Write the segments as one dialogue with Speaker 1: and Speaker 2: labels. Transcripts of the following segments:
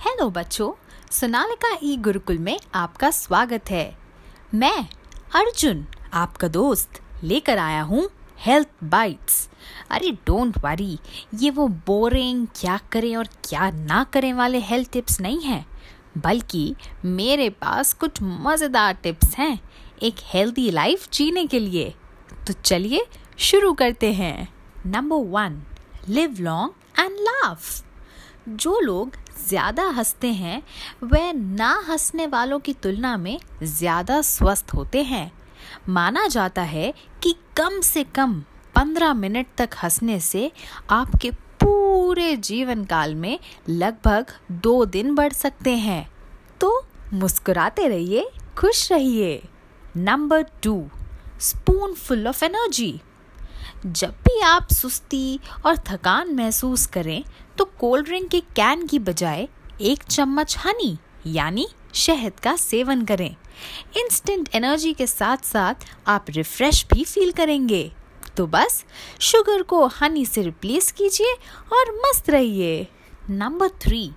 Speaker 1: Hello बच्चों। सोनालिका ई गुरुकुल में आपका स्वागत है। मैं अर्जुन, आपका दोस्त, लेकर आया हूँ हेल्थ बाइट्स अरे डोंट वरी ये वो बोरिंग क्या करें और क्या ना करें वाले हेल्थ टिप्स नहीं हैं, बल्कि मेरे पास कुछ मज़ेदार टिप्स हैं एक हेल्दी लाइफ जीने के लिए। तो चलिए शुरू करते हैं। Number one live long and laugh जो लोग ज़्यादा हँसते हैं, वह ना हंसने वालों की तुलना में ज़्यादा स्वस्थ होते हैं। माना जाता है कि कम से कम पंद्रह मिनट तक हंसने से आपके पूरे जीवन काल में लगभग दो दिन बढ़ सकते हैं। तो मुस्कुराते रहिए, खुश रहिए। Number two, spoon full of energy. जब भी आप सुस्ती और थकान महसूस करें तो कोल्ड ड्रिंक के कैन की बजाय एक चम्मच हनी, यानी शहद का सेवन करें। इंस्टेंट एनर्जी के साथ साथ आप रिफ्रेश भी फील करेंगे। तो बस, शुगर को हनी से रिप्लेस कीजिए और मस्त रहिए। Number three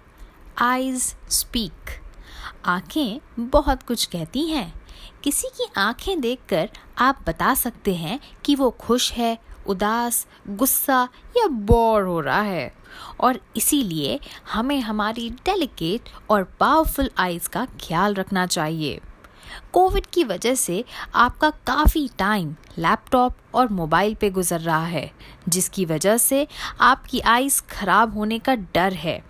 Speaker 1: eyes speak. आँखें बहुत कुछ कहती हैं। किसी की आँखें देखकर आप बता सकते हैं कि वो खुश है, उदास, गुस्सा या बोर हो रहा है। और इसीलिए हमें हमारी डेलिकेट और पावरफुल आइज़ का ख्याल रखना चाहिए। कोविड की वजह से आपका काफ़ी टाइम लैपटॉप और मोबाइल पे गुजर रहा है, जिसकी वजह से आपकी आइज़ खराब होने का डर है।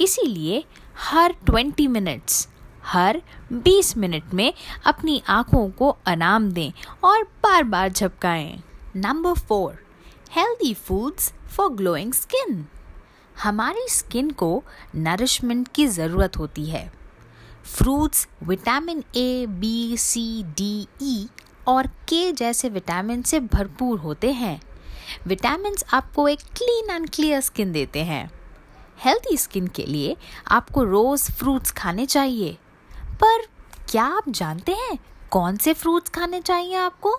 Speaker 1: इसीलिए हर 20 मिनट्स हर 20 मिनट में अपनी आँखों को अनाम दें और बार बार झपकाएँ। Number four healthy foods for glowing skin हमारी स्किन को नरिशमेंट की ज़रूरत होती है। Fruits vitamin A B C D E और के जैसे विटामिन से भरपूर होते हैं। विटामिन आपको एक क्लीन एंड क्लियर स्किन देते हैं। हेल्थी स्किन के लिए आपको रोज़ फ्रूट्स खाने चाहिए। पर क्या आप जानते हैं कौन से फ्रूट्स खाने चाहिए आपको?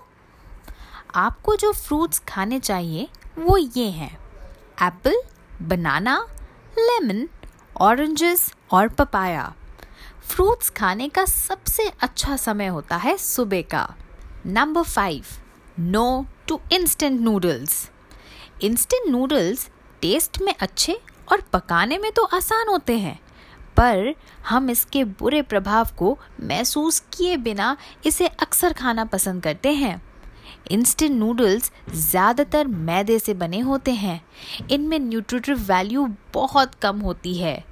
Speaker 1: आपको जो फ्रूट्स खाने चाहिए, वो ये हैं। एप्पल बनाना लेमन ऑरेंजेस और पपाया फ्रूट्स खाने का सबसे अच्छा समय होता है सुबह का। Number five no to instant noodles instant noodles taste में अच्छे और पकाने में तो आसान होते हैं। पर हम इसके बुरे प्रभाव को महसूस किए बिना इसे अक्सर खाना पसंद करते हैं। इंस्टेंट नूडल्स ज़्यादातर मैदे से बने होते हैं। इनमें न्यूट्रिटिव वैल्यू बहुत कम होती है।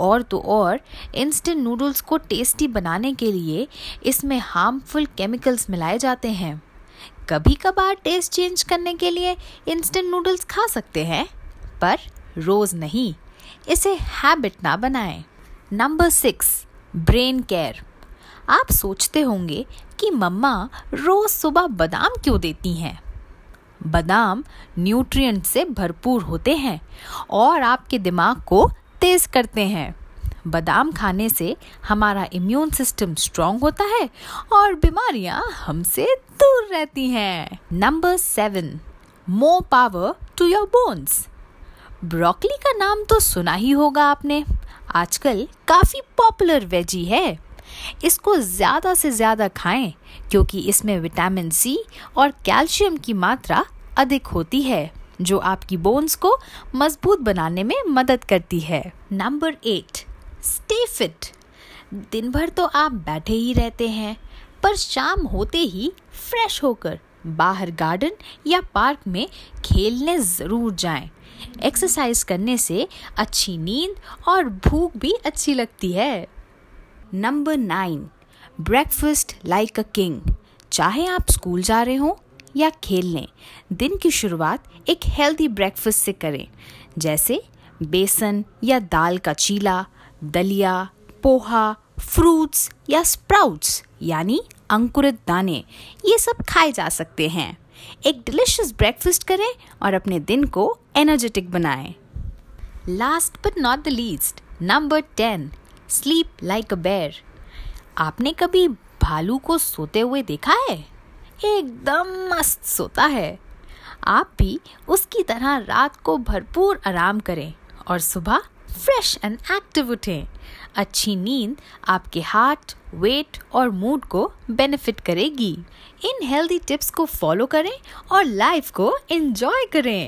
Speaker 1: और तो और इंस्टेंट नूडल्स को टेस्टी बनाने के लिए इसमें हार्मफुल केमिकल्स मिलाए जाते हैं। कभी कभार टेस्ट चेंज करने के लिए इंस्टेंट नूडल्स खा सकते हैं, पर रोज़ नहीं। इसे हैबिट ना बनाएँ। नंबर सिक्स ब्रेन केयर आप सोचते होंगे कि मम्मा रोज सुबह बादाम क्यों देती हैं? बादाम न्यूट्रिएंट से भरपूर होते हैं और आपके दिमाग को तेज करते हैं। बादाम खाने से हमारा इम्यून सिस्टम स्ट्रांग होता है और बीमारियाँ हमसे दूर रहती हैं। Number seven more power to your bones broccoli का नाम तो सुना ही होगा आपने। आजकल काफ़ी पॉपुलर वेजी है। इसको ज़्यादा से ज़्यादा खाएँ, क्योंकि इसमें विटामिन सी और कैल्शियम की मात्रा अधिक होती है, जो आपकी बोन्स को मज़बूत बनाने में मदद करती है। नंबर एट स्टे फिट दिन भर तो आप बैठे ही रहते हैं, पर शाम होते ही फ्रेश होकर बाहर गार्डन या पार्क में खेलने ज़रूर जाएँ। एक्सरसाइज करने से अच्छी नींद और भूख भी अच्छी लगती है। Number nine breakfast like a king चाहे आप स्कूल जा रहे हो या खेलने दिन की शुरुआत एक हेल्दी ब्रेकफास्ट से करें। जैसे बेसन या दाल का चीला, दलिया, पोहा फ्रूट्स या स्प्राउट्स यानी अंकुरित दाने, ये सब खाए जा सकते हैं। एक डिलिशियस ब्रेकफास्ट करें और अपने दिन को एनर्जेटिक बनाए last but not the least number ten sleep like a bear आपने कभी भालू को सोते हुए देखा है? एकदम मस्त सोता है। आप भी उसकी तरह रात को भरपूर आराम करें और सुबह फ्रेश एंड एक्टिव उठें। अच्छी नींद आपके हार्ट, वेट और मूड को बेनिफिट करेगी। इन हेल्दी टिप्स को फॉलो करें और लाइफ को एंजॉय करें।